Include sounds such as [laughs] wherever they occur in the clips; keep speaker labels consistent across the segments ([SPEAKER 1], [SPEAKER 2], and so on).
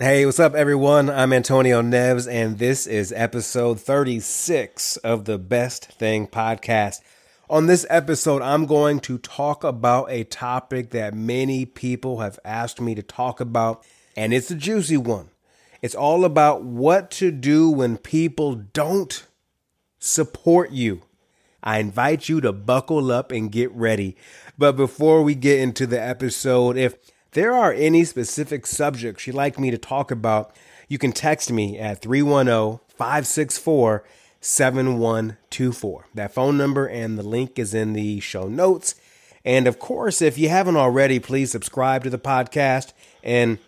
[SPEAKER 1] Hey, what's up, everyone? I'm Antonio Neves, and this is episode 36 of the Best Thing podcast. On this episode, I'm going to talk about a topic that many people have asked me to talk about, and it's a juicy one. It's all about what to do when people don't support you. I invite you to buckle up and get ready. But before we get into the episode, if there are any specific subjects you'd like me to talk about, you can text me at 310 564 7124. That phone number and the link is in the show notes. And of course, if you haven't already, please subscribe to the podcast. And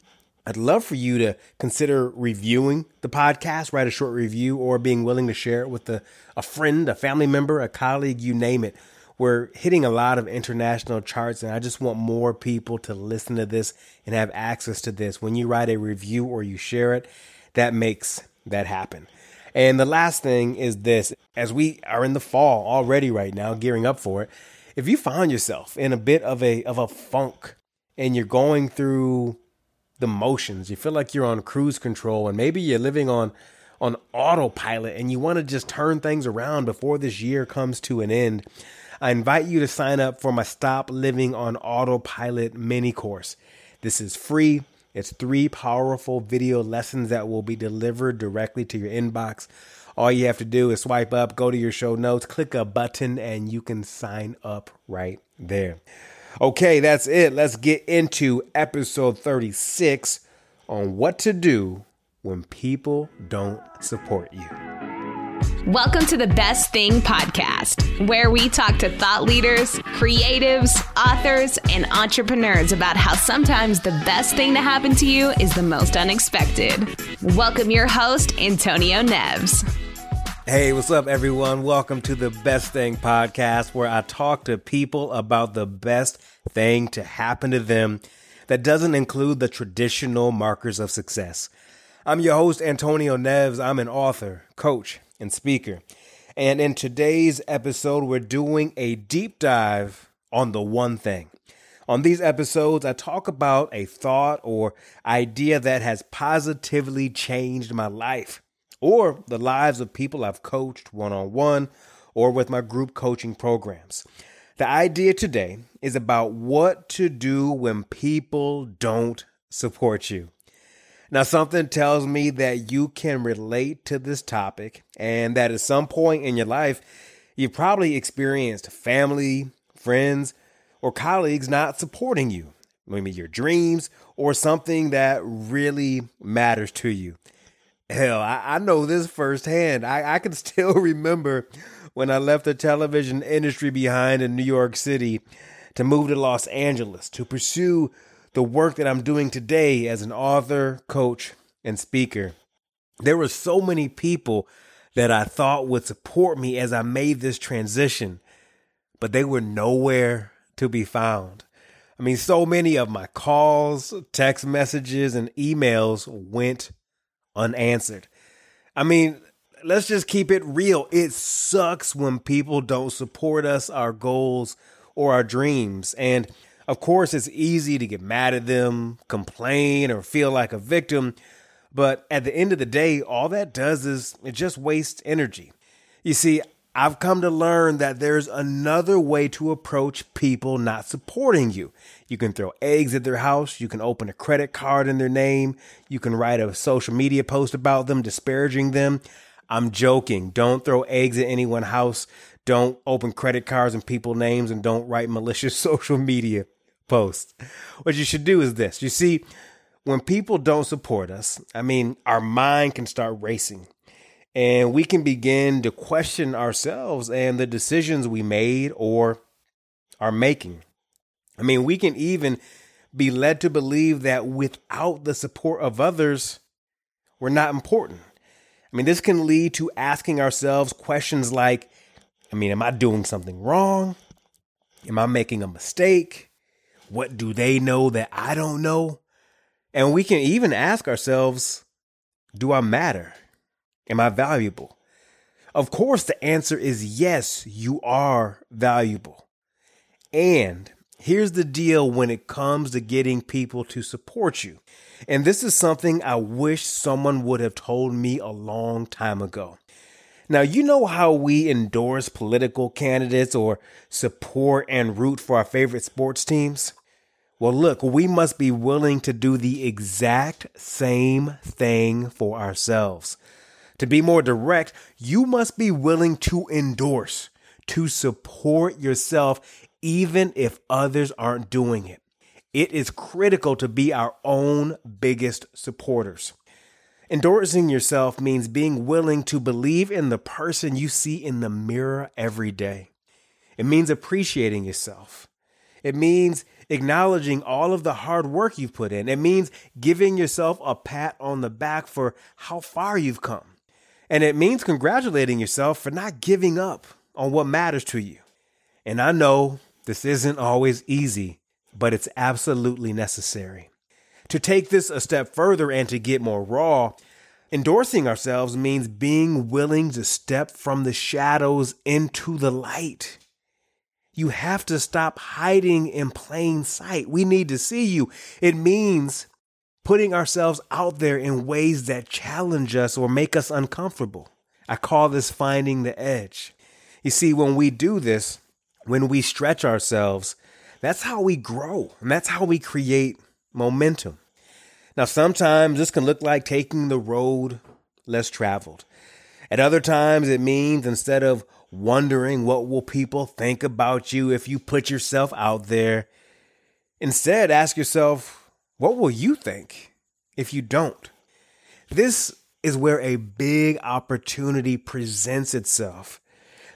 [SPEAKER 1] I'd love for you to consider reviewing the podcast, write a short review, or being willing to share it with a, a friend, a family member, a colleague, you name it. We're hitting a lot of international charts, and I just want more people to listen to this and have access to this. When you write a review or you share it, that makes that happen. And the last thing is this as we are in the fall already right now, gearing up for it, if you find yourself in a bit of a of a funk and you're going through the motions, you feel like you're on cruise control and maybe you're living on on autopilot and you want to just turn things around before this year comes to an end, I invite you to sign up for my Stop Living on Autopilot mini course. This is free. It's three powerful video lessons that will be delivered directly to your inbox. All you have to do is swipe up, go to your show notes, click a button, and you can sign up right there. Okay, that's it. Let's get into episode 36 on what to do when people don't support you.
[SPEAKER 2] Welcome to the Best Thing Podcast, where we talk to thought leaders, creatives, authors, and entrepreneurs about how sometimes the best thing to happen to you is the most unexpected. Welcome your host, Antonio Neves.
[SPEAKER 1] Hey, what's up, everyone? Welcome to the Best Thing Podcast, where I talk to people about the best thing to happen to them that doesn't include the traditional markers of success. I'm your host, Antonio Neves. I'm an author, coach, and speaker. And in today's episode, we're doing a deep dive on the one thing. On these episodes, I talk about a thought or idea that has positively changed my life or the lives of people I've coached one on one or with my group coaching programs. The idea today is about what to do when people don't support you. Now, something tells me that you can relate to this topic and that at some point in your life, you've probably experienced family, friends, or colleagues not supporting you, maybe your dreams or something that really matters to you. Hell, I, I know this firsthand. I, I can [laughs] still remember when I left the television industry behind in New York City to move to Los Angeles to pursue the work that I'm doing today as an author, coach, and speaker. There were so many people that I thought would support me as I made this transition, but they were nowhere to be found. I mean, so many of my calls, text messages, and emails went unanswered. I mean, let's just keep it real. It sucks when people don't support us, our goals, or our dreams. And of course, it's easy to get mad at them, complain, or feel like a victim. But at the end of the day, all that does is it just wastes energy. You see, I've come to learn that there's another way to approach people not supporting you. You can throw eggs at their house. You can open a credit card in their name. You can write a social media post about them, disparaging them. I'm joking. Don't throw eggs at anyone's house. Don't open credit cards in people's names and don't write malicious [laughs] social media post. What you should do is this. You see, when people don't support us, I mean, our mind can start racing and we can begin to question ourselves and the decisions we made or are making. I mean, we can even be led to believe that without the support of others, we're not important. I mean, this can lead to asking ourselves questions like, I mean, am I doing something wrong? Am I making a mistake? What do they know that I don't know? And we can even ask ourselves, do I matter? Am I valuable? Of course, the answer is yes, you are valuable. And Here's the deal when it comes to getting people to support you. And this is something I wish someone would have told me a long time ago. Now, you know how we endorse political candidates or support and root for our favorite sports teams? Well, look, we must be willing to do the exact same thing for ourselves. To be more direct, you must be willing to endorse, to support yourself, even if others aren't doing it. It is critical to be our own biggest supporters. Endorsing yourself means being willing to believe in the person you see in the mirror every day. It means appreciating yourself. It means acknowledging all of the hard work you've put in. It means giving yourself a pat on the back for how far you've come. And it means congratulating yourself for not giving up on what matters to you. And I know this isn't always easy, but it's absolutely necessary. To take this a step further and to get more raw, endorsing ourselves means being willing to step from the shadows into the light. You have to stop hiding in plain sight. We need to see you. It means putting ourselves out there in ways that challenge us or make us uncomfortable. I call this finding the edge. You see, when we do this, when we stretch ourselves, that's how we grow and that's how we create momentum. Now, sometimes this can look like taking the road less traveled. At other times, it means instead of wondering what will people think about you if you put yourself out there, instead ask yourself, what will you think if you don't? This is where a big opportunity presents itself.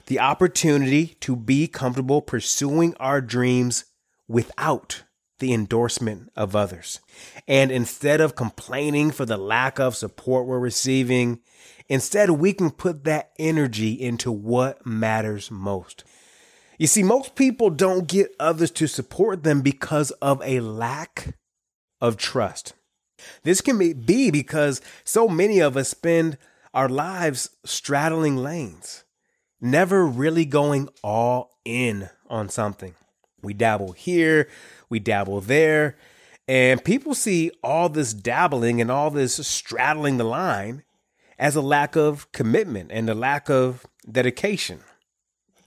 [SPEAKER 1] The opportunity to be comfortable pursuing our dreams without the endorsement of others. And instead of complaining for the lack of support we're receiving, instead we can put that energy into what matters most. You see, most people don't get others to support them because of a lack of trust. This can be because so many of us spend our lives straddling lanes, never really going all in on something. We dabble here, we dabble there, and people see all this dabbling and all this straddling the line as a lack of commitment and a lack of dedication.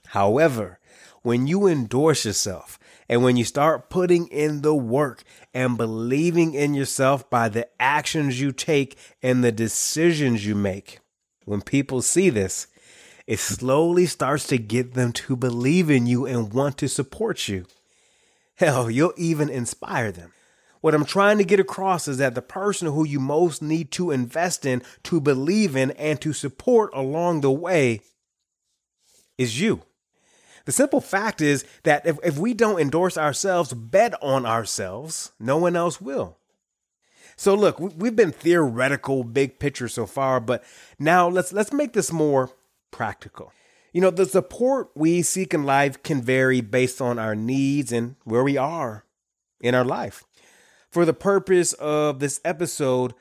[SPEAKER 1] However, when you endorse yourself and when you start putting in the work and believing in yourself by the actions you take and the decisions you make, when people see this, it slowly starts to get them to believe in you and want to support you. Hell, you'll even inspire them. What I'm trying to get across is that the person who you most need to invest in, to believe in, and to support along the way is you. The simple fact is that if, if we don't endorse ourselves, bet on ourselves, no one else will. So look, we've been theoretical, big picture so far, but now let's let's make this more practical. You know, the support we seek in life can vary based on our needs and where we are in our life. For the purpose of this episode,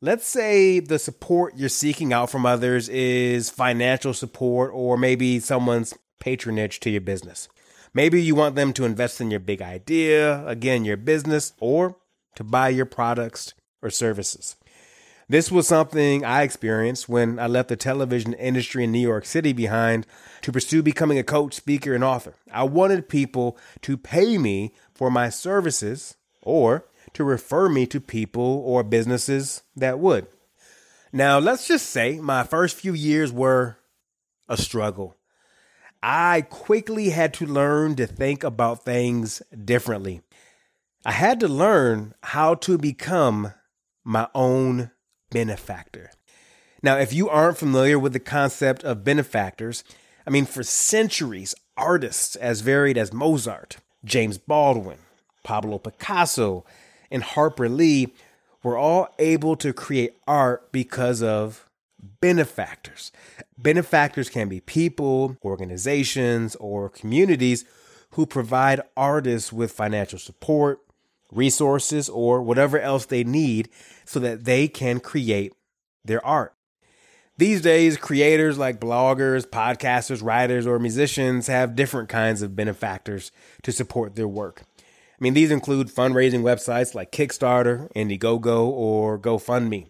[SPEAKER 1] let's say the support you're seeking out from others is financial support or maybe someone's patronage to your business. Maybe you want them to invest in your big idea, again, your business, or to buy your products or services. This was something I experienced when I left the television industry in New York City behind to pursue becoming a coach, speaker, and author. I wanted people to pay me for my services or to refer me to people or businesses that would. Now, let's just say my first few years were a struggle. I quickly had to learn to think about things differently. I had to learn how to become my own benefactor. Now, if you aren't familiar with the concept of benefactors, I mean, for centuries, artists as varied as Mozart, James Baldwin, Pablo Picasso, and Harper Lee were all able to create art because of benefactors. Benefactors can be people, organizations, or communities who provide artists with financial support, resources, or whatever else they need so that they can create their art. These days, creators like bloggers, podcasters, writers, or musicians have different kinds of benefactors to support their work. I mean, these include fundraising websites like Kickstarter, Indiegogo, or GoFundMe.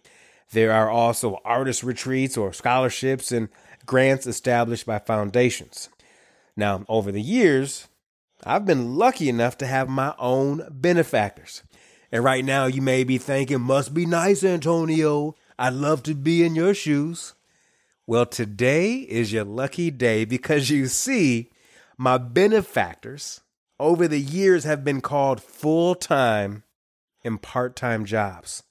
[SPEAKER 1] There are also artist retreats or scholarships and grants established by foundations. Now, over the years, I've been lucky enough to have my own benefactors. And right now, you may be thinking, must be nice, Antonio. I'd love to be in your shoes. Well, today is your lucky day because you see, my benefactors over the years have been called full time and part time jobs.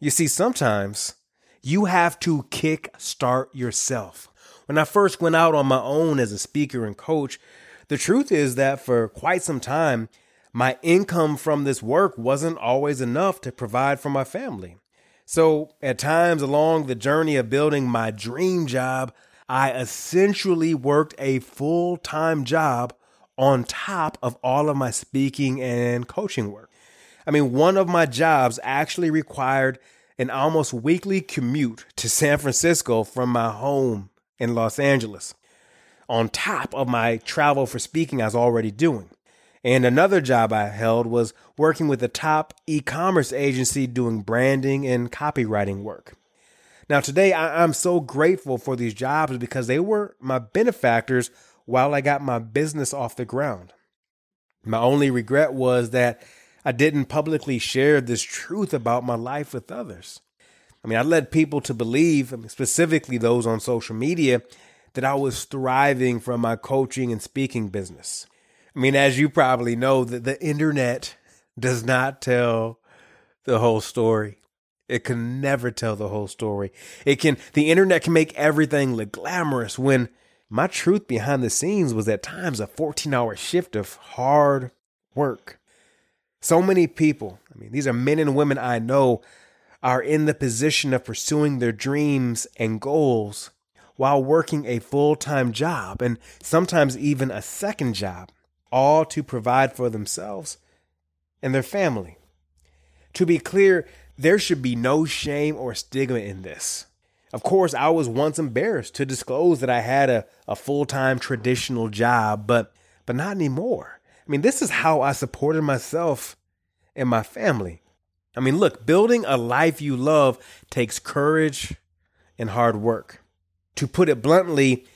[SPEAKER 1] You see, sometimes you have to kick start yourself. When I first went out on my own as a speaker and coach, the truth is that for quite some time, my income from this work wasn't always enough to provide for my family. So, at times along the journey of building my dream job, I essentially worked a full time job on top of all of my speaking and coaching work. I mean, one of my jobs actually required an almost weekly commute to San Francisco from my home in Los Angeles, on top of my travel for speaking I was already doing. And another job I held was working with a top e commerce agency doing branding and copywriting work. Now, today I, am so grateful for these jobs because they were my benefactors while I got my business off the ground. My only regret was that I didn't publicly share this truth about my life with others. I mean, I led people to believe, specifically those on social media, that I was thriving from my coaching and speaking business. I mean, as you probably know, that the internet does not tell the whole story. It can never tell the whole story. It can the internet can make everything look glamorous when my truth behind the scenes was at times a 14 hour shift of hard work. So many people, I mean, these are men and women I know, are in the position of pursuing their dreams and goals while working a full time job and sometimes even a second job, all to provide for themselves and their family. To be clear, there should be no shame or stigma in this. Of course, I was once embarrassed to disclose that I had a, a full time traditional job, but but not anymore. I mean, this is how I supported myself and my family. I mean, look, building a life you love takes courage and hard work. To put it bluntly,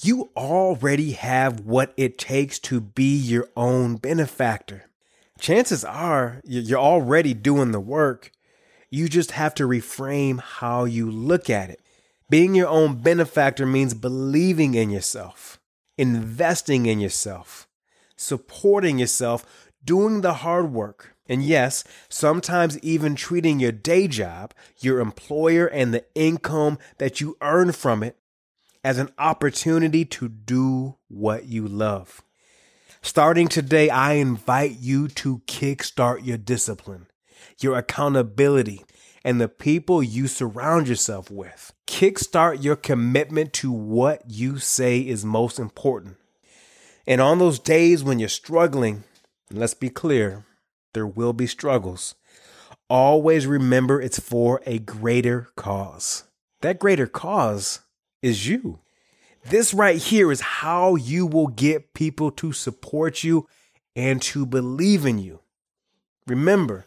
[SPEAKER 1] you already have what it takes to be your own benefactor. Chances are you're already doing the work. You just have to reframe how you look at it. Being your own benefactor means believing in yourself, investing in yourself, supporting yourself, doing the hard work, and yes, sometimes even treating your day job, your employer, and the income that you earn from it as an opportunity to do what you love. Starting today, I invite you to kickstart your discipline your accountability, and the people you surround yourself with. Kickstart your commitment to what you say is most important. And on those days when you're struggling, let's be clear, there will be struggles. Always remember it's for a greater cause. That greater cause is you. This right here is how you will get people to support you and to believe in you. Remember,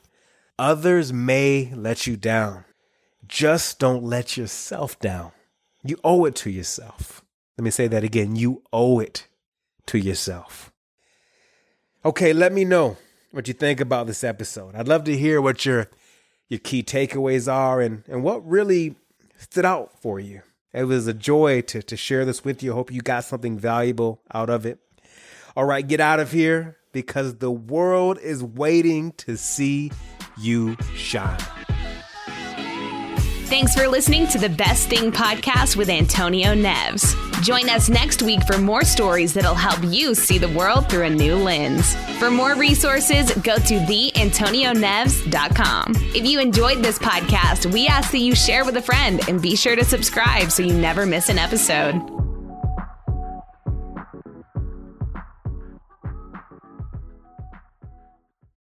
[SPEAKER 1] Others may let you down. Just don't let yourself down. You owe it to yourself. Let me say that again. You owe it to yourself. Okay, let me know what you think about this episode. I'd love to hear what your your key takeaways are and, and what really stood out for you. It was a joy to, to share this with you. Hope you got something valuable out of it. All right, get out of here because the world is waiting to see you shine.
[SPEAKER 2] Thanks for listening to the Best Thing podcast with Antonio Neves. Join us next week for more stories that'll help you see the world through a new lens. For more resources, go to theantonioneves.com. If you enjoyed this podcast, we ask that you share with a friend and be sure to subscribe so you never miss an episode.